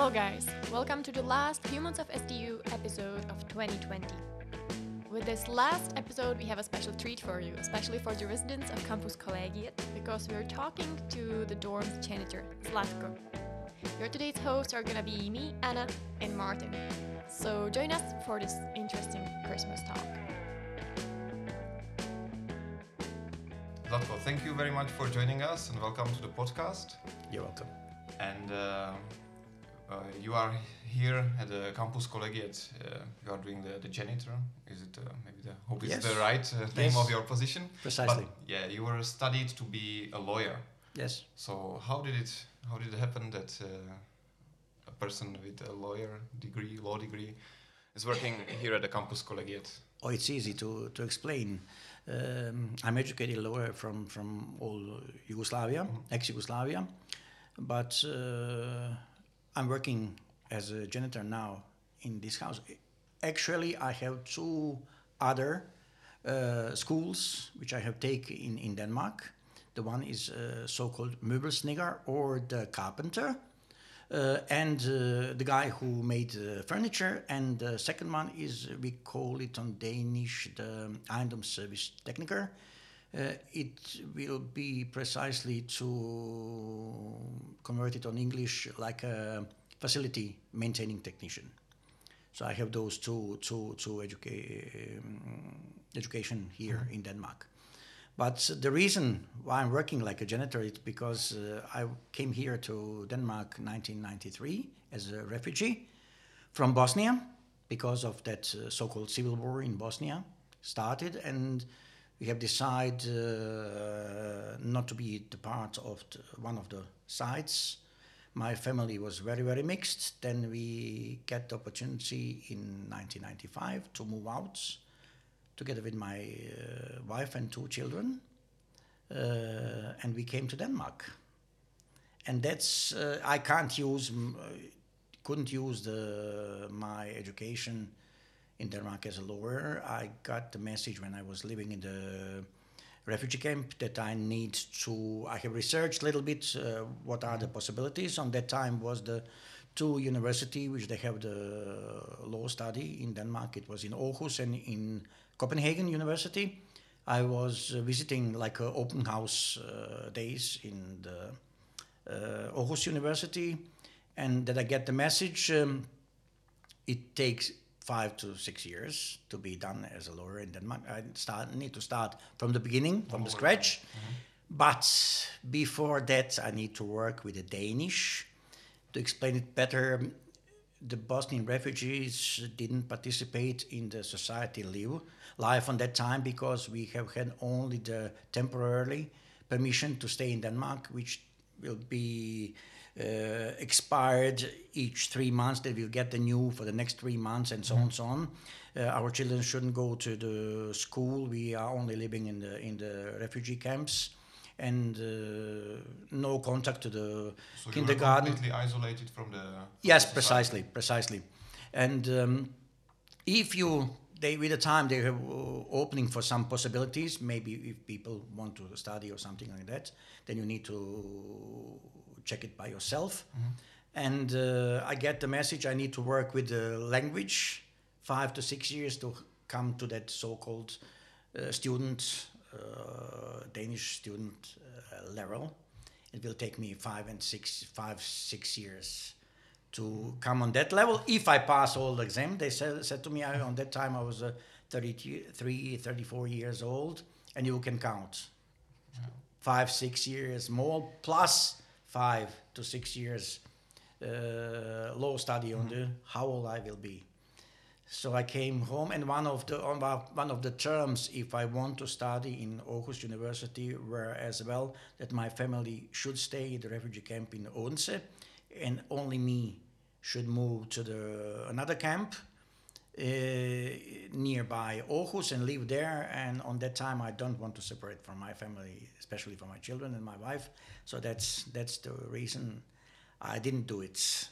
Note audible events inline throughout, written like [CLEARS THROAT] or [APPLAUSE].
Hello, guys. Welcome to the last Humans of SDU episode of 2020. With this last episode, we have a special treat for you, especially for the residents of Campus Collegiate, because we're talking to the dorm's janitor, Zlatko. Your today's hosts are gonna be me, Anna, and Martin. So join us for this interesting Christmas talk. Zlatko, thank you very much for joining us and welcome to the podcast. You're welcome. And uh, uh, you are here at the Campus Collegiate. Uh, you are doing the, the janitor. Is it uh, maybe the hope is the right uh, name Yes. of your position? Precisely. But yeah, you were studied to be a lawyer. Yes. So how did it how did it happen that uh, a person with a lawyer degree, law degree, is working here at the Campus Collegiate? Oh, it's easy to, to explain. Um, I'm educated lawyer from, from all Yugoslavia, ex-Yugoslavia, but uh, I'm working as a janitor now in this house. Actually, I have two other uh, schools which I have taken in, in Denmark. The one is uh, so-called Møbelsnedker or the carpenter, uh, and uh, the guy who made furniture. And the second one is we call it on Danish the Ejendomsservicetekniker. Uh, it will be precisely to convert it on English like a facility maintaining technician. So I have those two two two educa- um, education here in Denmark. But the reason why I'm working like a janitor is because uh, I came here to Denmark 1993 as a refugee from Bosnia because of that uh, so-called civil war in Bosnia started and we have decided uh, not to be the part of the, one of the sides. My family was very, very mixed. Then we get the opportunity in 1995 to move out together with my uh, wife and two children, uh, and we came to Denmark. And that's uh, I can't use, uh, couldn't use the my education in Denmark as a lawyer. I got the message when I was living in the refugee camp that I need to. I have researched a little bit uh, what are the possibilities. On that time was the two university which they have the law study in Denmark. It was in Aarhus and in Copenhagen University. I was uh, visiting like uh, open house uh, days in the uh, Aarhus University, and that I get the message. Um, it takes five to six years to be done as a lawyer in Denmark. I start need to start from the beginning, from the oh, scratch. Mm-hmm. But before that, I need to work with the Danish to explain it better. The Bosnian refugees didn't participate in the society live life on that time because we have had only the temporarily permission to stay in Denmark, which will be uh, expired each three months. They will get the new for the next three months, and so on, so on. Uh, our children shouldn't go to the school. We are only living in the in the refugee camps, and uh, no contact to the So kindergarten. you were completely isolated from the from Yes, the precisely, precisely. And um, if you, they with the time they have uh, opening for some possibilities. Maybe if people want to study or something like that, then you need to check it by yourself. And uh, I get the message. I need to work with the language, five to six years to come to that so-called uh, student, uh, Danish student uh, level. It will take me five and six, five, six years to come on that level. If I pass all the exam, they said, said to me I, on that time I was uh, 33, 34 years old, and you can count five, six years more plus five to six years uh, law study on the how old I will be. So I came home, and one of the one- of the terms, if I want to study in Aarhus University, were as well that my family should stay in the refugee camp in Odense, and only me should move to the another camp nearby Aarhus and live there. And on that time, I don't want to separate from my family, especially from my children and my wife. So that's that's the reason I didn't do it.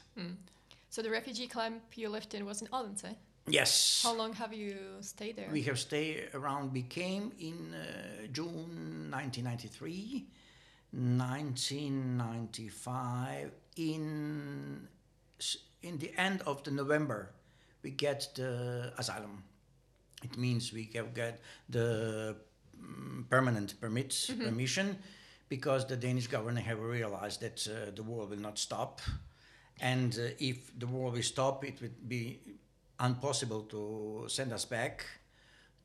So the refugee camp you lived in was in Odense. Yes. How long have you stayed there? We have stayed around. We came in uh, June 1993, 1995 in in the end of the November, we get the asylum. It means we have get the mm, permanent permit permission because the Danish government have realized that uh, the war will not stop, and uh, if the war will stop, it would be impossible to send us back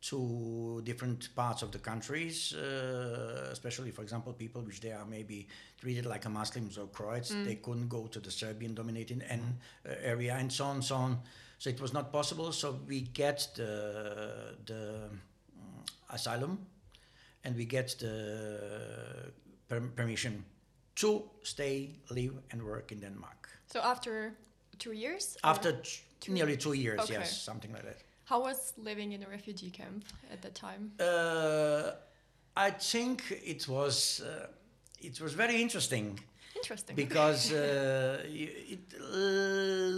to different parts of the countries, uh, especially, for example, people which they are maybe treated like a Muslims or Croats. They couldn't go to the Serbian-dominated and, uh, area and so on, so on. So it was not possible. So we get the the mm, asylum, and we get the per- permission to stay, live, and work in Denmark. So after two years? After t- nearly two years, Okay. yes, something like that. How was living in a refugee camp at that time? Uh, I think it was uh, it was very interesting Interesting. because uh, it uh,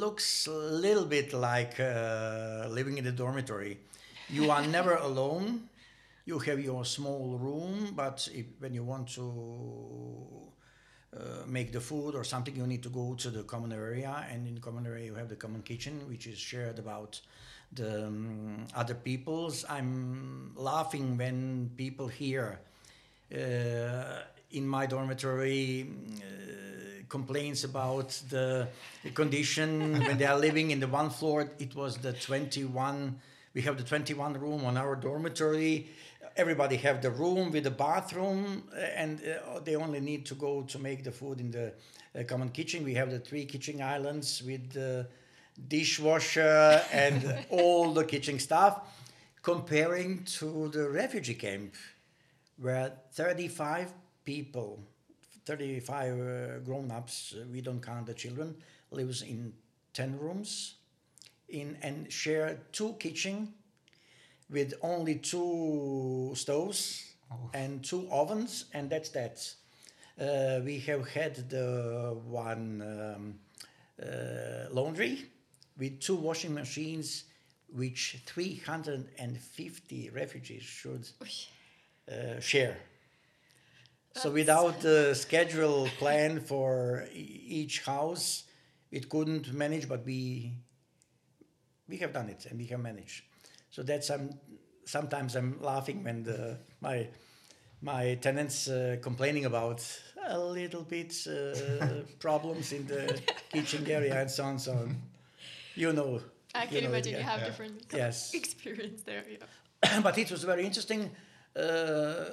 looks a little bit like uh, living in a dormitory. You are [LAUGHS] never alone. You have your small room, but if, when you want to uh, make the food or something, you need to go to the common area, and in the common area you have the common kitchen, which is shared about the um, other people's. I'm laughing when people hear uh, in my dormitory uh, complaints about the condition [LAUGHS] when they are living in the one floor. It was the 21. We have the 21 room on our dormitory. Everybody have the room with the bathroom, uh, and uh, they only need to go to make the food in the uh, common kitchen. We have the three kitchen islands with the dishwasher [LAUGHS] and all the kitchen stuff. Comparing to the refugee camp, where 35 people, 35 uh, grown-ups, uh, we don't count the children, lives in 10 rooms in and share two kitchen with only two stoves and two ovens and that's that. Uh, we have had the one um, uh, laundry with two washing machines which 350 refugees should uh, share. So without the schedule plan for e- each house, it couldn't manage. But we we have done it and we have managed. So that's um, sometimes I'm laughing when the my my tenants uh, complaining about a little bit uh, [LAUGHS] problems in the kitchen area and so on so on. You know. I you can know, imagine you have Yeah. different Yes. [LAUGHS] experience there. Yeah. [CLEARS THROAT] but it was very interesting uh,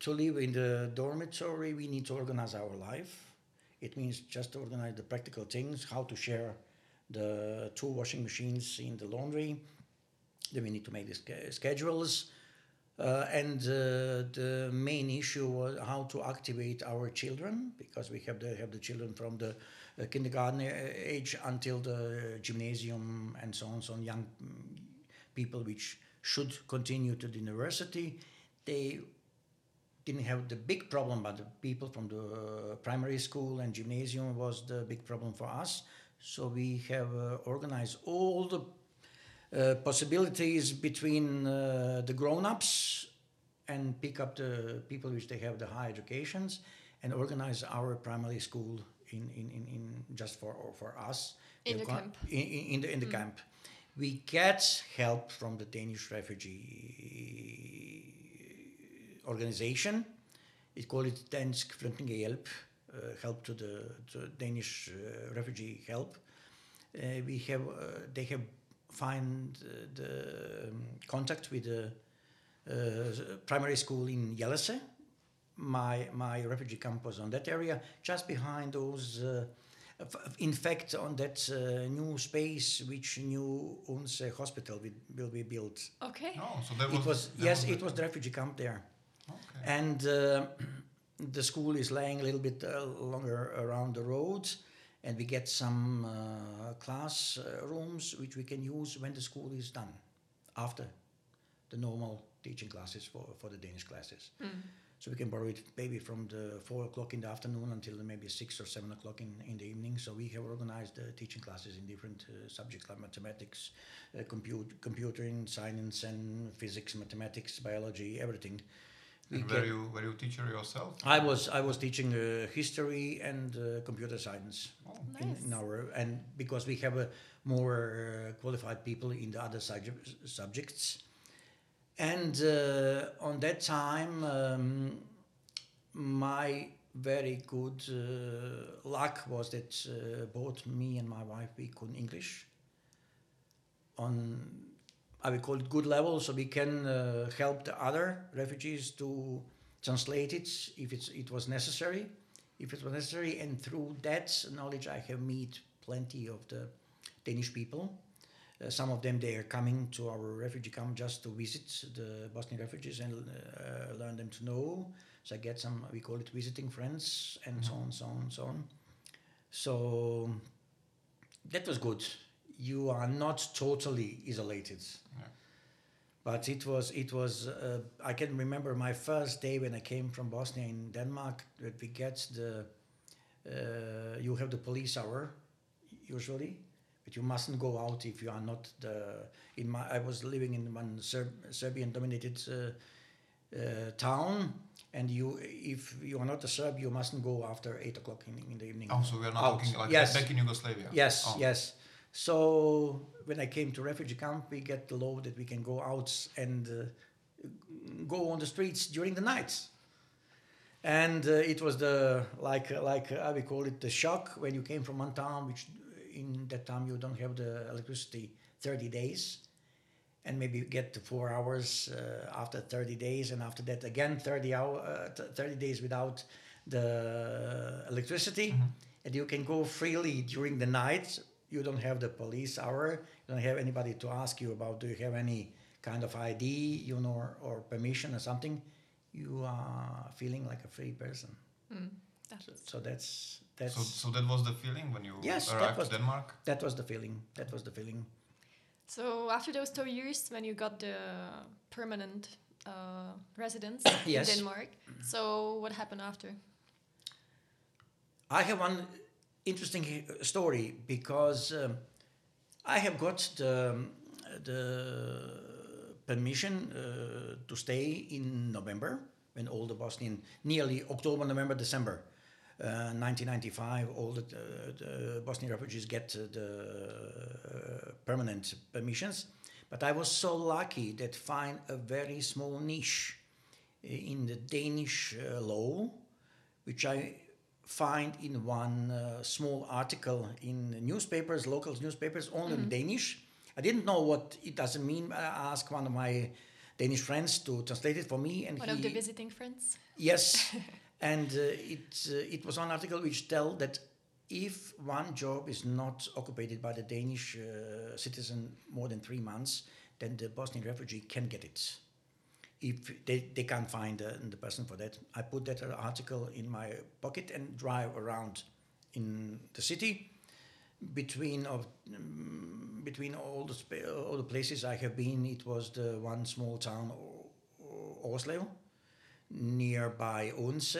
to live in the dormitory. We need to organize our life. It means just to organize the practical things, how to share the two washing machines in the laundry. Then we need to make the schedules. Uh, and uh, the main issue was how to activate our children because we have the have the children from the uh, kindergarten uh, age until the gymnasium and so on, so on, young mm, people which should continue to the university. They didn't have the big problem, but the people from the uh, primary school and gymnasium was the big problem for us. So we have uh, organized all the uh, possibilities between uh, the grown-ups and pick up the people which they have the high educations and organize our primary school in, in, in, in just for for us In We the camp. in, in in the in the camp we get help from the Danish refugee organization it called it Dansk Flygtningehjælp uh, help to the to Danish uh, refugee help uh, we have uh, they have find uh, the um, contact with the uh, primary school in Hjallese. My my refugee camp was on that area, just behind those. Uh, in fact, on that uh, new space which new Unse hospital will, will be built. Okay. Oh, so that was. It was that yes, the- it was the refugee camp there Okay. and uh, [CLEARS THROAT] the school is laying a little bit uh, longer around the road and we get some uh, class uh, rooms which we can use when the school is done after the normal teaching classes for, for the danish classes so we can borrow it maybe from the four o'clock in the afternoon until maybe six or seven o'clock in, in the evening. So we have organized the teaching classes in different uh, subjects like mathematics, uh, compute, computing, science, and physics, mathematics, biology, everything. We And get- were you were you a teacher yourself? I was I was teaching uh, history and uh, computer science Oh. in, Nice. in our and because we have uh, more uh, qualified people in the other subject, subjects, and uh, on that time um, my very good uh, luck was that uh, both me and my wife we could English on I will call it good level, so we can uh, help the other refugees to translate it if it's, it was necessary, if it was necessary, and through that knowledge I have meet plenty of the Danish people. Uh, some of them they are coming to our refugee camp just to visit the Bosnian refugees and uh, learn them to know. So I get some we call it visiting friends and so on, so on, so on. So that was good. You are not totally isolated. Yeah. But it was it was uh, I can remember my first day when I came from Bosnia in Denmark that we get the uh, you have the police hour usually but you mustn't go out if you are not the in my I was living in one Serb- Serbian dominated uh, uh, town and you if you are not a Serb you mustn't go after eight o'clock in, in the evening Oh, so we are not Out. talking like Yes. back in Yugoslavia. Yes, Oh. yes. So when I came to refugee camp, we get the law that we can go out and uh, go on the streets during the night. And uh, it was the like like uh, I will call it the shock when you came from one town, which in that time you don't have the electricity 30 days, and maybe you get to four hours uh, after 30 days, and after that again 30 hour uh, 30 days without the electricity and you can go freely during the night. You don't have the police hour. You don't have anybody to ask you about do you have any kind of ID, you know, or, or permission or something. You are feeling like a free person. Mm, that's So that's that's So, so that was the feeling when you Yes, that arrived was- to Denmark. that was the feeling. That was the feeling. So after those two years, when you got the permanent uh, residence [COUGHS] Yes. in Denmark, so what happened after? I have one interesting uh, story because um, I have got the, the permission uh, to stay in November when all the Bosnian, nearly October, November, December. Uh, 1995, all the, uh, the Bosnian refugees get uh, the permanent permissions. But I was so lucky that find a very small niche in the Danish law, which I find in one uh, small article in newspapers, local newspapers, only in Danish. I didn't know what it doesn't mean. I asked one of my Danish friends to translate it for me, and One he, of the visiting friends. Yes, [LAUGHS] and uh, it uh, it was one article which tell that if one job is not occupied by the Danish uh, citizen more than three months, then the Bosnian refugee can get it. If they, they can't find the person for that, I put that article in my pocket and drive around in the city between of mm, between all the spa- all the places I have been. It was the one small town, Oslo, nearby Odense,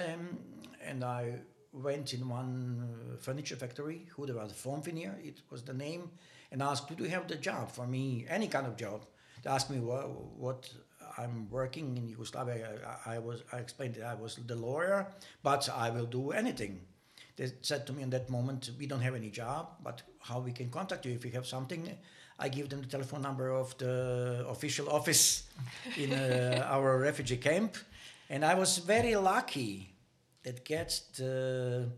and I went in one furniture factory, who was Formfinier, it was the name, and asked, do you have the job for me, any kind of job? They asked me what, what I'm working in Yugoslavia. I, I was, I explained that I was the lawyer, but I will do anything. They said to me in that moment, we don't have any job, but how we can contact you if you have something? I give them the telephone number of the official office [LAUGHS] in uh, our refugee camp, and I was very lucky that gets the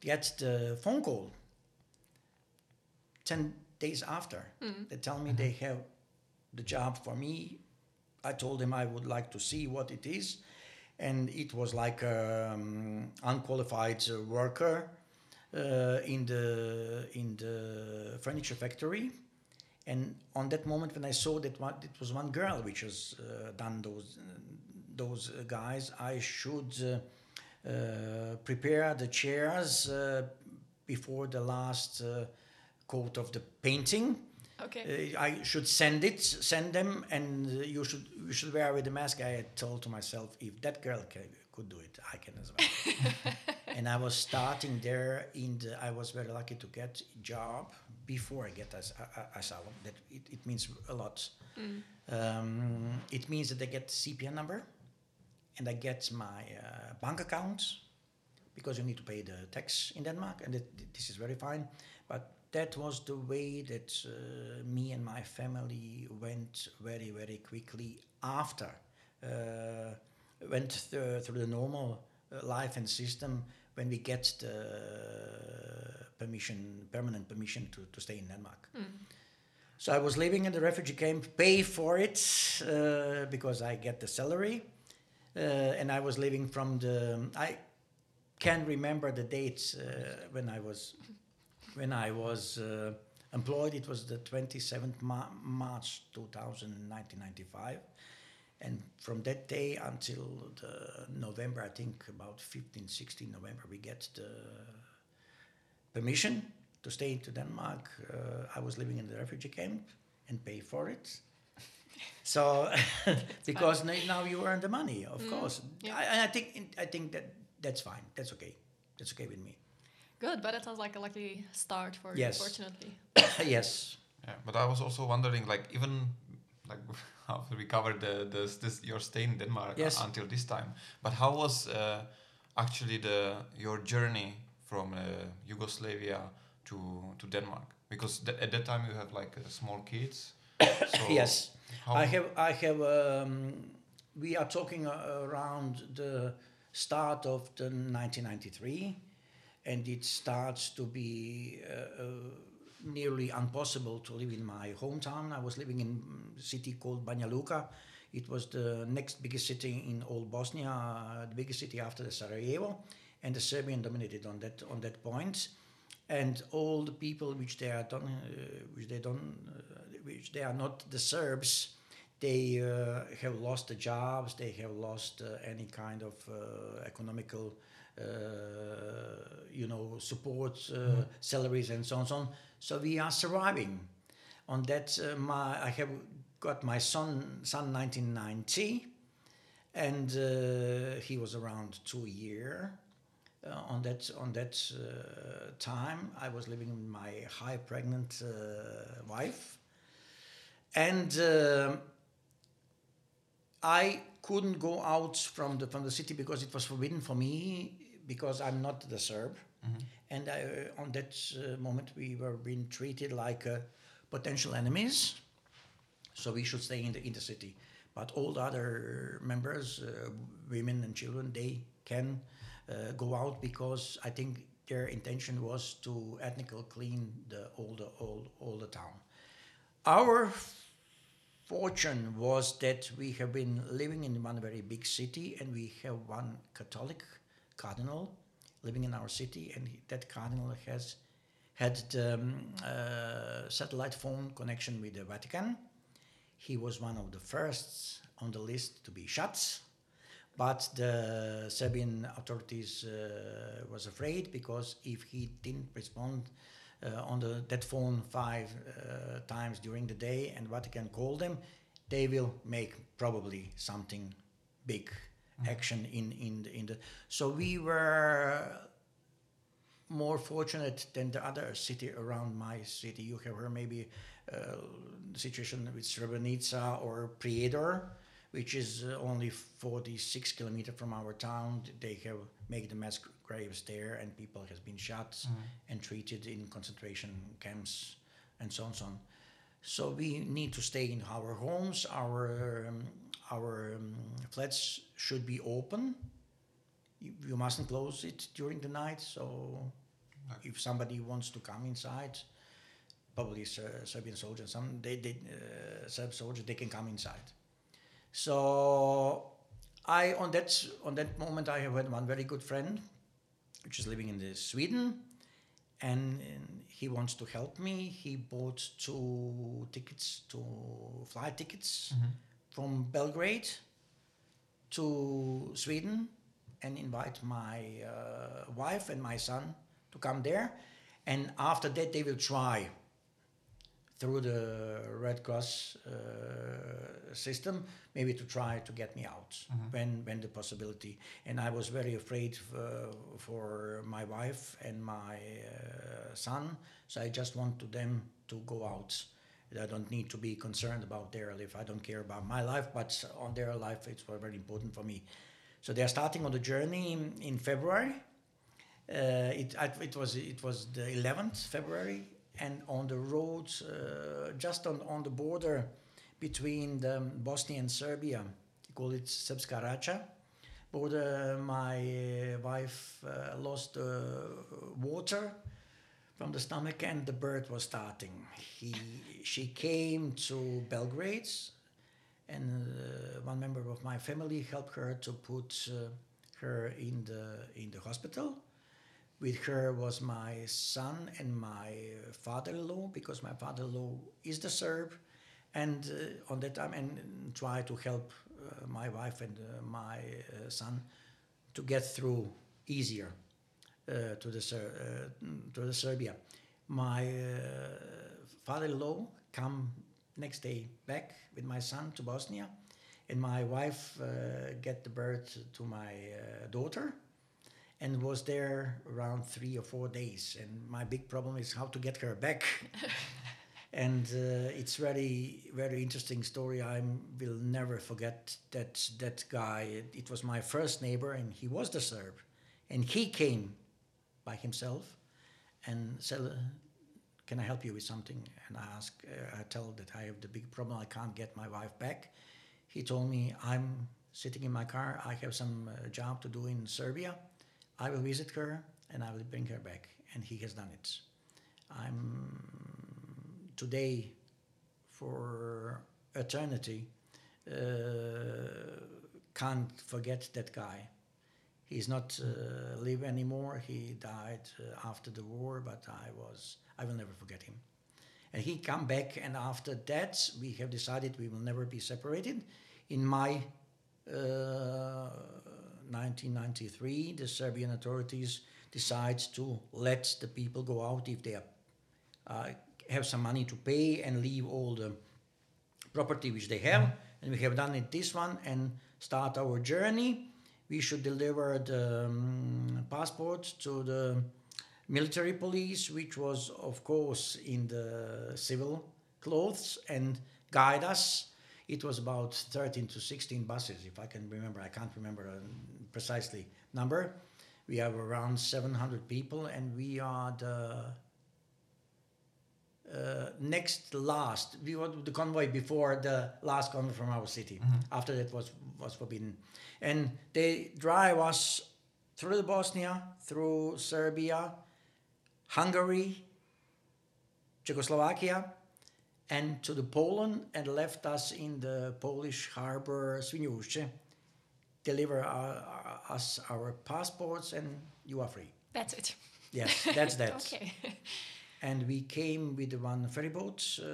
get the phone call. Ten days after, they tell me they have the job for me. I told him I would like to see what it is, and it was like um, unqualified worker uh, in the in the furniture factory. And on that moment, when I saw that one, it was one girl which has uh, done those those guys, I should uh, uh, prepare the chairs uh, before the last coat of the painting. Okay. Uh, I should send it, send them, and uh, you should you should wear with the mask. I had told to myself, if that girl can, could do it, I can as well. [LAUGHS] and I was starting there. In the, I was very lucky to get job before I get as, asylum. That it, it means a lot. Um, it means that they get CPR number, and I get my uh, bank account because you need to pay the tax in Denmark, and it, this is very fine. But that was the way that uh, me and my family went very, very quickly after uh, went th- through the normal uh, life and system when we get the permission, permanent permission to, to stay in Denmark. So I was living in the refugee camp, pay for it uh, because I get the salary, uh, and I was living from the. I can't remember the dates uh, when I was when I was uh, employed. It was the 27th Ma- March 1995, and from that day until the November, I think about 15, 16 November, we get the permission to stay into Denmark. Uh, I was living in the refugee camp and pay for it. [LAUGHS] So, [LAUGHS] because n- now you earn the money, of course. yeah. I, I think I think that that's fine. That's okay. That's okay with me. Good, but it sounds like a lucky start for Yes. you, fortunately. [COUGHS] yes. Yeah, but I was also wondering, like, even like [LAUGHS] after we covered the, the this your stay in Denmark uh, Yes. until this time, but how was uh, actually the your journey from uh, Yugoslavia to to Denmark? Because th- at that time you have like uh, small kids. [COUGHS] So yes. I have. I have. Um, we are talking uh, around the start of the 1993, and it starts to be uh, uh, nearly impossible to live in my hometown. I was living in a city called Banja Luka. It was the next biggest city in all Bosnia, uh, the biggest city after the Sarajevo, and the Serbian dominated on that on that point. And all the people which they are done, uh, which they don't, uh, which they are not the Serbs, they uh, have lost the jobs. They have lost any kind of economical, you know, support, uh, salaries, and so on, so on. So we are surviving. On that, uh, my I have got my son, son 1990, and uh, he was around two year. Uh, on that on that uh, time, I was living with my high pregnant uh, wife, and. I couldn't go out from the from the city because it was forbidden for me because I'm not the Serb, and I, uh, on that uh, moment we were being treated like uh, potential enemies, so we should stay in the in the city. But all the other members, uh, women and children, they can uh, go out because I think their intention was to ethnically clean the all the all, all the town. Our fortune was that we have been living in one very big city and we have one Catholic cardinal living in our city, and he- that cardinal has had the um, uh, satellite phone connection with the Vatican. He was one of the first on the list to be shot, but the Serbian authorities uh, was afraid because if he didn't respond uh, on the, that phone five uh, times during the day and Vatican called them, they will make probably something big action in in the, in the. So we were more fortunate than the other city around my city. You have heard maybe uh, situation with Srebrenica or Prijedor, which is uh, only 46 kilometers from our town. They have made the mass graves there, and people has been shot and treated in concentration camps and so on, so on. So we need to stay in our homes. Our um, our um, flats should be open. You, you mustn't close it during the night. So if somebody wants to come inside, probably Ser- Serbian soldiers, some they, they uh, Serb soldiers, they can come inside. So I on that on that moment I have had one very good friend, which is living in the Sweden, and, and he wants to help me. He bought two tickets two flight tickets from Belgrade to Sweden and invite my uh, wife and my son to come there. And after that, they will try through the Red Cross uh, system, maybe to try to get me out when when the possibility. And I was very afraid uh, for my wife and my uh, son, so I just want to them to go out. I don't need to be concerned about their life. I don't care about my life, but on their life, it's very important for me. So they are starting on the journey in, in February. Uh, it, I- it was it was the 11th February, and on the roads, uh, just on, on the border between the Bosnia and Serbia, you call it Srpska border, my uh, wife uh, lost uh, water from the stomach and the birth was starting. He, she came to Belgrade and uh, one member of my family helped her to put uh, her in the in the hospital. With her was my son and my father-in-law because my father-in-law is the Serb, and uh, on that time and try to help uh, my wife and uh, my uh, son to get through easier to the Ser- uh, to the Serbia. My uh, father-in-law come next day back with my son to Bosnia, and my wife uh, get the birth to my uh, daughter, and was there around three or four days. And my big problem is how to get her back. [LAUGHS] and uh, it's very very interesting story. I will never forget that that guy. It, it was my first neighbor, and he was the Serb, and he came by himself and said, "Can I help you with something?" And I ask, uh, I tell that I have the big problem. I can't get my wife back. He told me, "I'm sitting in my car. I have some uh, job to do in Serbia. I will visit her and I will bring her back." And he has done it. I'm today for eternity uh, can't forget that guy. He's not uh, live anymore. He died uh, after the war, but I was I will never forget him. And he come back, and after that we have decided we will never be separated. In my uh, 1993, the Serbian authorities decide to let the people go out if they are, uh, have some money to pay and leave all the property which they have. And we have done it this one and start our journey. We should deliver the um, passport to the military police, which was, of course, in the civil clothes and guide us. It was about 13 to 16 buses, if I can remember. I can't remember a precisely number. We have around 700 people, and we are the uh, next last. We were the convoy before the last convoy from our city. Mm-hmm. After that was was forbidden, and they drive us through the Bosnia, through Serbia, Hungary, Czechoslovakia, and to the Poland, and left us in the Polish harbor Swinoujście. Deliver our, us our passports, and you are free. That's it. Yes, that's that. [LAUGHS] okay. And we came with one ferry boat uh,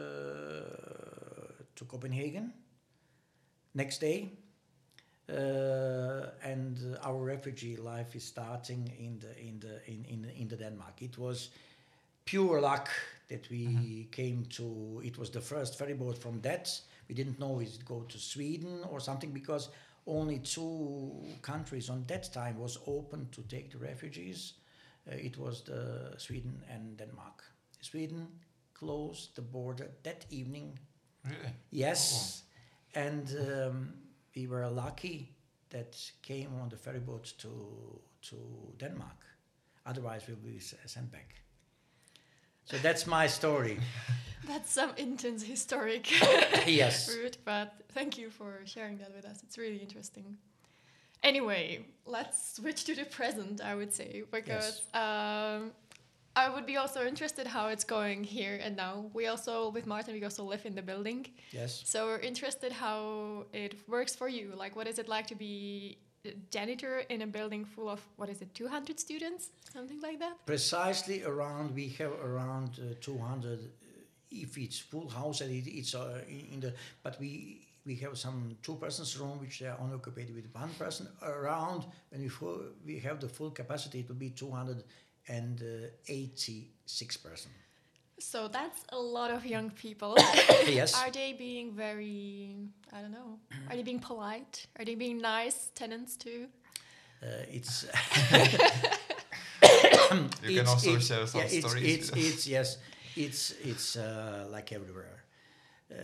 to Copenhagen next day. Uh, and our refugee life is starting in the in the in, in, in the Denmark. It was pure luck that we came to. It was the first ferry boat from that. We didn't know it go to Sweden or something because only two countries on that time was open to take the refugees. Uh, it was the Sweden and Denmark. Sweden closed the border that evening. Really? Yes, and um, we were lucky that came on the ferry boat to to Denmark. Otherwise, we'll be sent back. So that's my story. [LAUGHS] That's some intense historic [LAUGHS] yes. route, but thank you for sharing that with us. It's really interesting. Anyway, let's switch to the present, I would say, because um, I would be also interested how it's going here and now. We also with Martin we also live in the building. Yes. So we're interested how it works for you. Like what is it like to be janitor in a building full of what is it 200 students something like that precisely around we have around uh, 200 uh, if it's full house and it, it's uh, in the but we we have some two persons room which they are unoccupied with one person around when we full, we have the full capacity to be 200 and 86 percent. So that's a lot of young people. [COUGHS] yes. Are they being very, I don't know, are they being polite? Are they being nice tenants too? Uh, it's. [LAUGHS] [COUGHS] you it's, can also it, share some yeah, stories. It's, it's, yes, it's it's uh, like everywhere, uh,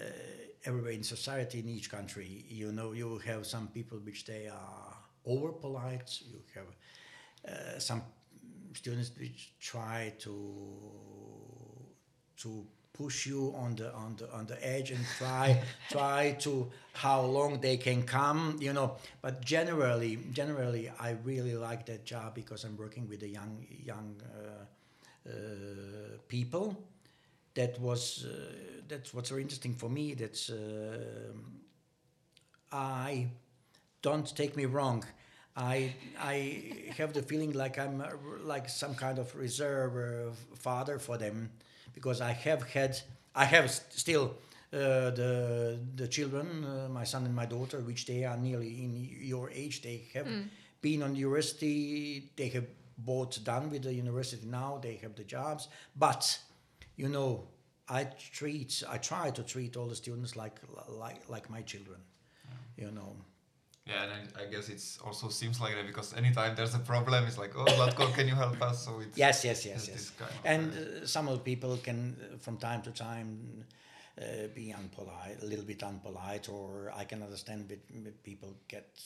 everywhere in society in each country. You know, you have some people which they are over polite. You have uh, some students which try to to push you on the on the on the edge and try [LAUGHS] try to how long they can come you know. But generally generally i really like that job because i'm working with the young young uh, uh, people. That was uh, that's what's very interesting for me. That's uh, i don't take me wrong I I have the feeling like I'm uh, like some kind of reserve uh, father for them because I have had, I have still uh, the the children, uh, my son and my daughter, which they are nearly in your age. They have mm. been on university. They have both done with the university now. They have the jobs, but you know, I treat, I try to treat all the students like like like my children. Yeah. You know. Yeah, and I, I, guess it's also seems like that because anytime there's a problem, it's like, oh, Zlatko, can you help us? So it's yes, yes, yes, yes. Kind of and uh, some of the people can, uh, from time to time, uh, be unpolite, a little bit unpolite, or I can understand that people get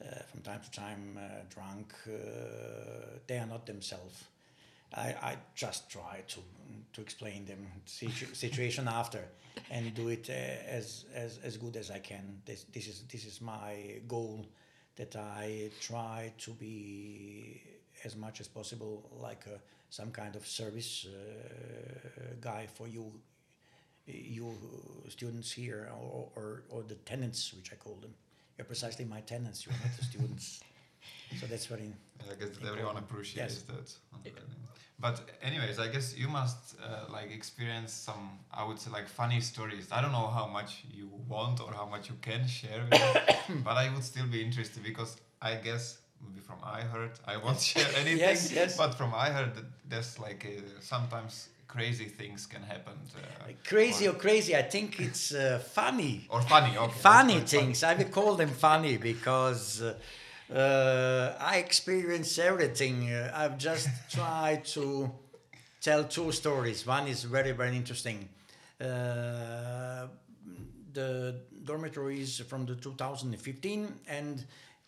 uh, from time to time uh, drunk. Uh, they are not themselves. I, I just try to to explain them situ- [LAUGHS] situation after and do it uh, as, as as good as I can. This this is this is my goal that I try to be as much as possible like a, some kind of service uh, guy for you you students here or, or, or the tenants which I call them. You're precisely my tenants. You're not the [LAUGHS] students. So that's very. I guess everyone appreciates yes. that. But anyways, I guess you must uh, like experience some, I would say like funny stories. I don't know how much you want or how much you can share [COUGHS] but I would still be interested because I guess maybe from I heard I won't [LAUGHS] share anything. yes, yes. But from I heard that there's like uh, sometimes crazy things can happen. Uh, crazy or, or, crazy, I think it's uh, funny. Or funny, okay. Funny things. Funny. I will call them funny because uh, uh, I experience everything. Uh, I've just [LAUGHS] tried to tell two stories. One is very, very interesting. Uh, the dormitory is from the 2015, and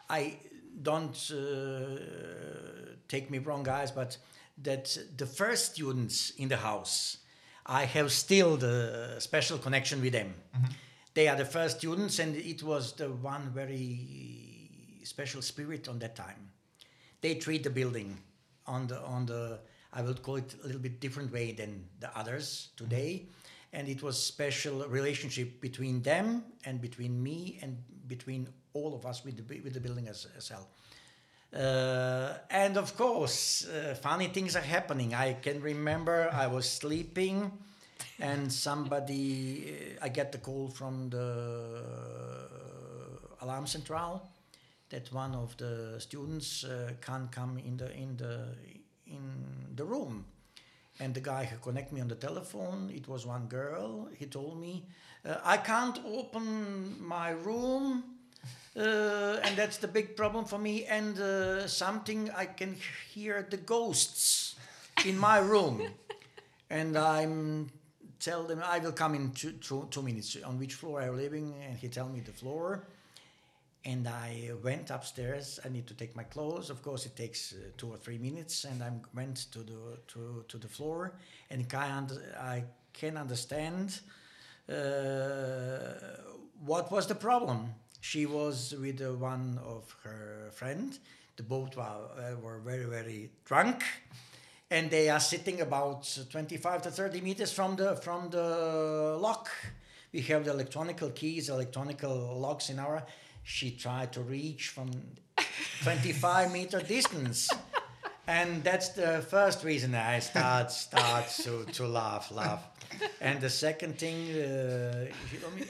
I don't uh, take me wrong, guys, but that the first students in the house, I have still the special connection with them. Mm-hmm. They are the first students, and it was the one very special spirit on that time. They treat the building on the on the I would call it a little bit different way than the others today, and it was special relationship between them and between me and between all of us with the with the building as, as well. Uh, and of course, uh, funny things are happening. I can remember I was sleeping, and somebody uh, I get the call from the alarm central that one of the students uh, can't come in the in the in the room. And the guy who connected me on the telephone it was one girl he told me uh, i can't open my room uh, and that's the big problem for me and uh, something i can hear the ghosts in my room. [LAUGHS] And i'm tell them i will come in two, two, two minutes on which floor i'm living and he tell me the floor and I went upstairs. I need to take my clothes. Of course, it takes uh, two or three minutes, and I went to the to, to the floor, and I can understand uh, what was the problem. She was with uh, one of her friend. The both were, uh, were very very drunk, and they are sitting about 25 to 30 meters from the from the lock. We have the electronical keys, electronical locks in our she tried to reach from 25 meter distance. And that's the first reason I start start to, to laugh, laugh. And the second thing, uh,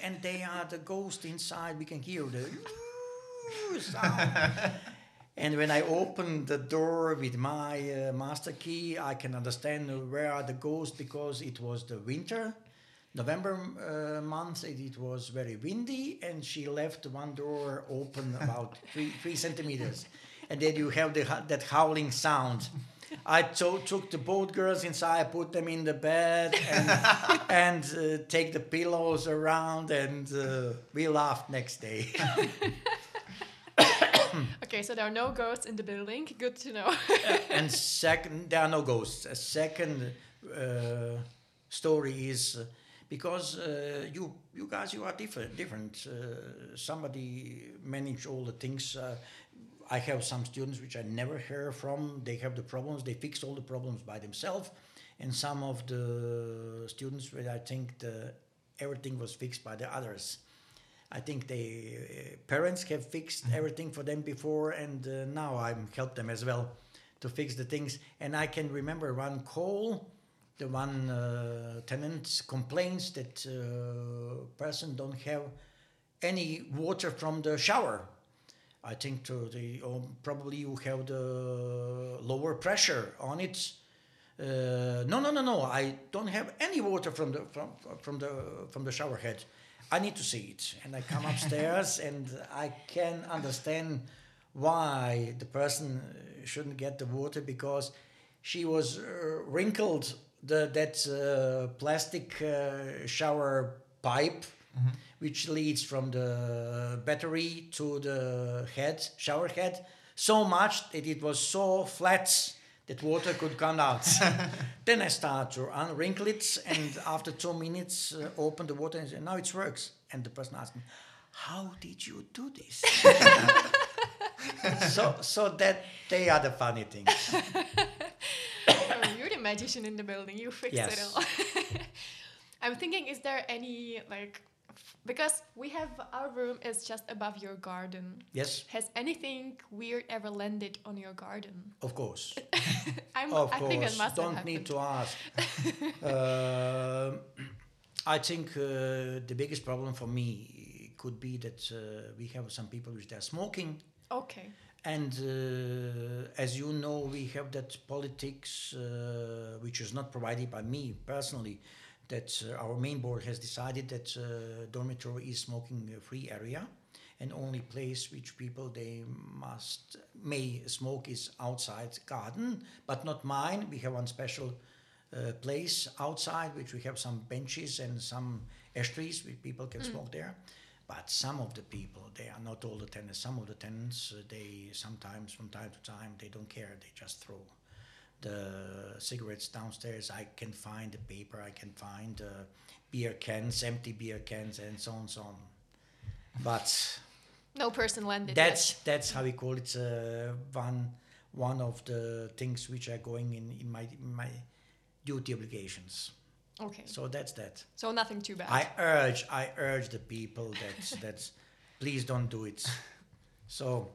and they are the ghost inside. We can hear the sound. and when I open the door with my uh, master key, I can understand where are the ghosts because it was the winter November uh, month, it, it, was very windy, and she left one door open [LAUGHS] about three, three centimeters. And then you have the, that howling sound. I to- took the both girls inside, put them in the bed, and, [LAUGHS] and uh, take the pillows around, and uh, we laughed next day. [COUGHS] Okay, so there are no ghosts in the building. Good to know. [LAUGHS] and second, there are no ghosts. A second uh, story is uh, because uh, you you guys you are different. Different. Uh, somebody manage all the things. Uh, I have some students which I never hear from. They have the problems. They fix all the problems by themselves. And some of the students where I think the everything was fixed by the others. I think the uh, parents have fixed everything for them before, and uh, now I'm help them as well to fix the things. And I can remember one call, the one uh, tenant complains that uh, person don't have any water from the shower. I think to the or probably you have the lower pressure on it. Uh, no, no, no, no. I don't have any water from the from from the from the shower head. I need to see it, and I come upstairs, [LAUGHS] and I can understand why the person shouldn't get the water because she was uh, wrinkled the that uh, plastic uh, shower pipe which leads from the battery to the head shower head so much that it was so flat that water could come out. [LAUGHS] Then i start to unwrinkle it and after two minutes uh, open the water and say now it works. And the person asked me how did you do this? [LAUGHS] So so that they are the funny things [LAUGHS] oh, magician in the building. You fixed it all. [LAUGHS] I'm thinking, is there any like, because we have our room is just above your garden. yes Has anything weird ever landed on your garden? of course [LAUGHS] I'm, Of I think it course, must don't need to ask. [LAUGHS] Um I think uh, the biggest problem for me could be that uh, we have some people which are smoking, Okay. And uh, as you know, we have that politics uh, which is not provided by me personally. That uh, our main board has decided that uh, dormitory is smoking-free area, and only place which people they must may smoke is outside garden, but not mine. We have one special uh, place outside which we have some benches and some ashtrays where people can smoke there. But some of the people, they are not all the tenants. Some of the tenants, uh, they sometimes, from time to time, they don't care. They just throw the cigarettes downstairs. I can find the paper. I can find uh, beer cans, empty beer cans, and so on, so on. But No person landed. that's that's how we call it. Uh, one one of the things which are going in in my in my duty obligations. Yet. Okay. So that's that. So nothing too bad. I urge I urge the people that [LAUGHS] that please don't do it. So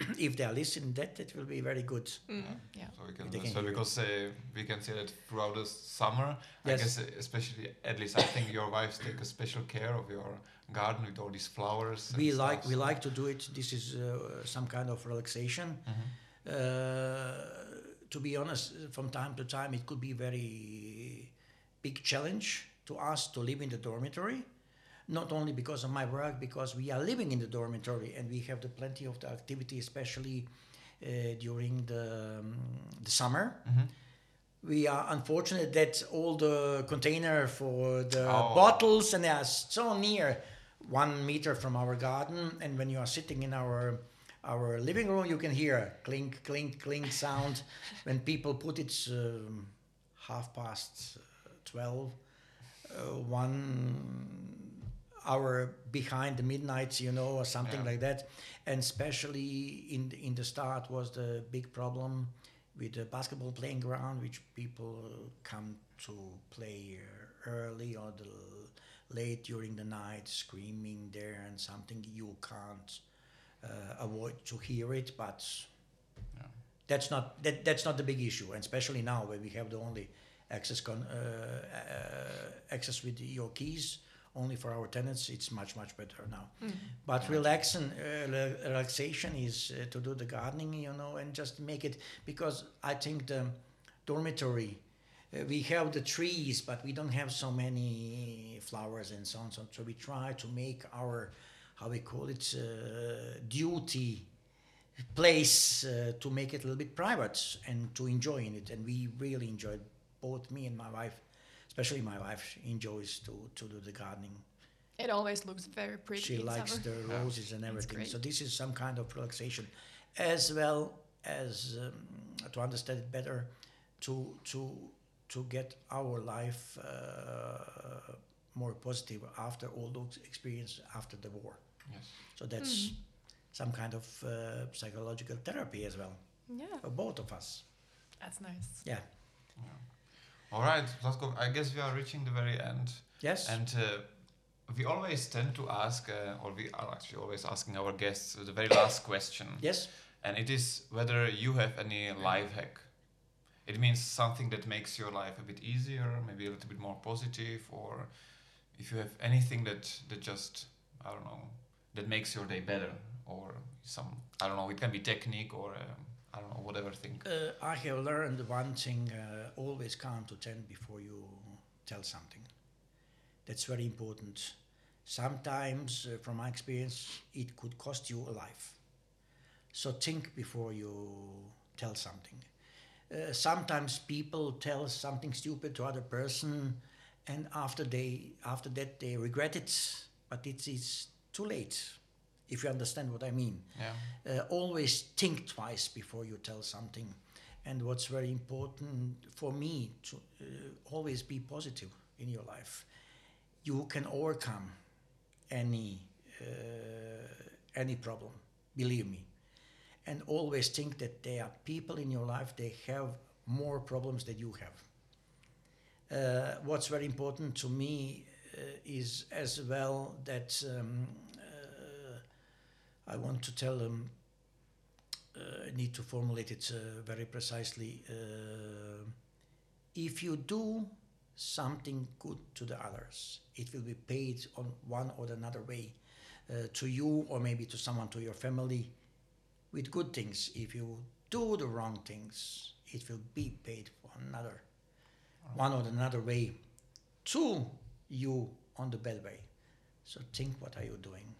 [CLEARS THROAT] if they are listening, that that will be very good. Mm, yeah. So we can They can understand hear it. because uh, we can see that throughout the summer. I Yes. guess uh, especially at least I think your wives take a special care of your garden with all these flowers. and We stuff, like we like to do it. This is uh, some kind of relaxation. Mhm. Uh, to be honest, from time to time, it could be very big challenge to us to live in the dormitory. Not only because of my work, because we are living in the dormitory and we have the plenty of the activity, especially uh, during the, um, the summer. Mhm. We are unfortunate that all the container for the Oh. bottles and they are so near one meter from our garden. And when you are sitting in our our living room, you can hear clink, clink, clink sound [LAUGHS] when people put it um, half past uh, twelve, uh, one hour behind the midnight, you know, or something Yeah. like that. And especially in the, in the start was the big problem with the basketball playing ground, which people come to play early or the late during the night, screaming there and something you can't uh, avoid to hear it, but Yeah. that's not that, that's not the big issue, and especially now where we have the only access con, uh, uh, access with your keys only for our tenants. It's much much better now. Mm. But relaxing, uh, relaxation is uh, to do the gardening, you know, and just make it because I think the dormitory. Uh, we have the trees, but we don't have so many flowers and so on. So, so we try to make our, how we call it, uh, duty place uh, to make it a little bit private and to enjoy in it. And we really enjoy both me and my wife, especially my wife she enjoys to, to do the gardening. It always looks very pretty. She likes summer. the roses and everything. So this is some kind of relaxation. as well as um, to understand it better, to to to get our life uh, more positive after all those experiences after the war. Yes. So that's some kind of uh, psychological therapy as well Yeah, for both of us. that's nice. Yeah. All right, Zlatko, I guess we are reaching the very end. Yes. And uh, we always tend to ask, uh, or we are actually always asking our guests the very last question. yes. And it is whether you have any life hack. It means something that makes your life a bit easier, maybe a little bit more positive, or if you have anything that, that just, I don't know, that makes your day better, or some, I don't know, it can be technique or, um, I don't know, whatever thing. Uh, I have learned one thing: uh, always count to ten before you tell something. That's very important. Sometimes, uh, from my experience, it could cost you a life. So think before you tell something. Uh, sometimes people tell something stupid to other person, and after they after that they regret it, but it's it's too late. If you understand what I mean Yeah. uh, always think twice before you tell something. And what's very important for me to uh, always be positive in your life. You can overcome any uh, any problem. Believe me. And always think that there are people in your life they have more problems than you have. Uh, what's very important to me uh, is as well that um, I want to tell them. Uh, I need to formulate it uh, very precisely. Uh, if you do something good to the others, it will be paid on one or another way uh, to you or maybe to someone to your family with good things. If you do the wrong things, it will be paid for another one or another way to you on the bad way. So think what are you doing?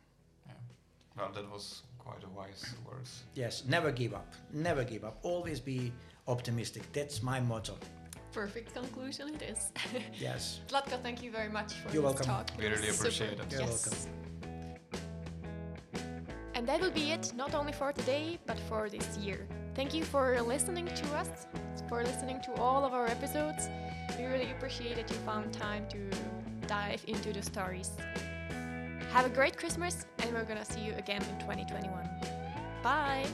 Well, that was quite a wise words. Yes, never give up. Never give up. Always be optimistic. That's my motto. Perfect conclusion it is. [LAUGHS] Yes. Zlatko, thank you very much for You're this welcome. talk. We It was really super. appreciate it. You're yes. welcome. And that will be it, not only for today, but for this year. Thank you for listening to us, for listening to all of our episodes. We really appreciate that you found time to dive into the stories. Have a great Christmas, and we're gonna see you again in 2021. Bye!